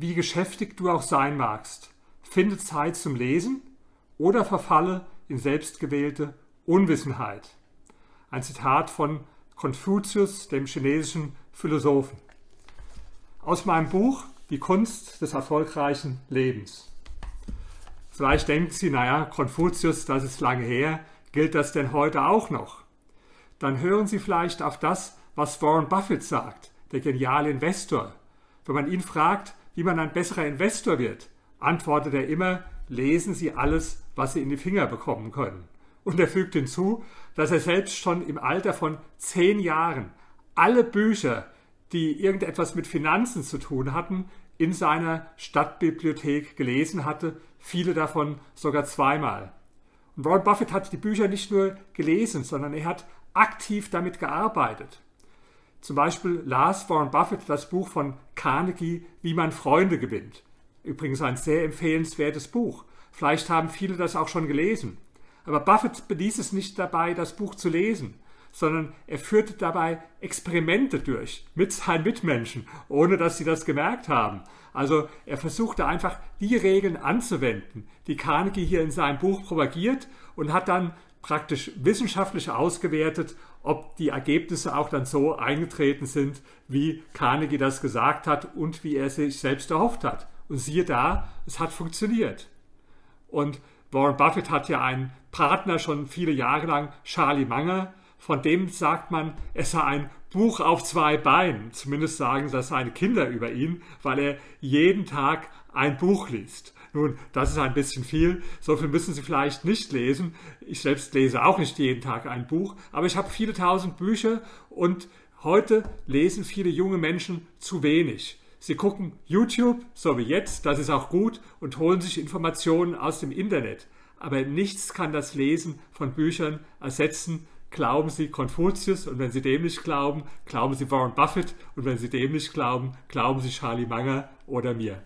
wie geschäftig du auch sein magst, finde Zeit zum Lesen oder verfalle in selbstgewählte Unwissenheit. Ein Zitat von Konfuzius, dem chinesischen Philosophen. Aus meinem Buch Die Kunst des erfolgreichen Lebens. Vielleicht denken Sie, naja, Konfuzius, das ist lange her, gilt das denn heute auch noch? Dann hören Sie vielleicht auf das, was Warren Buffett sagt, der geniale Investor. Wenn man ihn fragt, wie man ein besserer Investor wird, antwortet er immer, lesen Sie alles, was Sie in die Finger bekommen können. Und er fügt hinzu, dass er selbst schon im Alter von zehn Jahren alle Bücher, die irgendetwas mit Finanzen zu tun hatten, in seiner Stadtbibliothek gelesen hatte, viele davon sogar zweimal. Und Warren Buffett hat die Bücher nicht nur gelesen, sondern er hat aktiv damit gearbeitet. Zum Beispiel las Warren Buffett das Buch von Carnegie, Wie man Freunde gewinnt. Übrigens ein sehr empfehlenswertes Buch. Vielleicht haben viele das auch schon gelesen. Aber Buffett beließ es nicht dabei, das Buch zu lesen, sondern er führte dabei Experimente durch mit seinen Mitmenschen, ohne dass sie das gemerkt haben. Also er versuchte einfach die Regeln anzuwenden, die Carnegie hier in seinem Buch propagiert und hat dann praktisch wissenschaftlich ausgewertet, ob die Ergebnisse auch dann so eingetreten sind, wie Carnegie das gesagt hat und wie er sich selbst erhofft hat. Und siehe da, es hat funktioniert. Und Warren Buffett hat ja einen Partner schon viele Jahre lang, Charlie Munger, von dem sagt man, es sei ein Buch auf zwei Beinen. Zumindest sagen das seine Kinder über ihn, weil er jeden Tag ein Buch liest. Nun, das ist ein bisschen viel. So viel müssen Sie vielleicht nicht lesen. Ich selbst lese auch nicht jeden Tag ein Buch, aber ich habe viele tausend Bücher und heute lesen viele junge Menschen zu wenig. Sie gucken YouTube, so wie jetzt, das ist auch gut, und holen sich Informationen aus dem Internet. Aber nichts kann das Lesen von Büchern ersetzen, glauben Sie Konfuzius und wenn Sie dem nicht glauben, glauben Sie Warren Buffett und wenn Sie dem nicht glauben, glauben Sie Charlie Munger oder mir.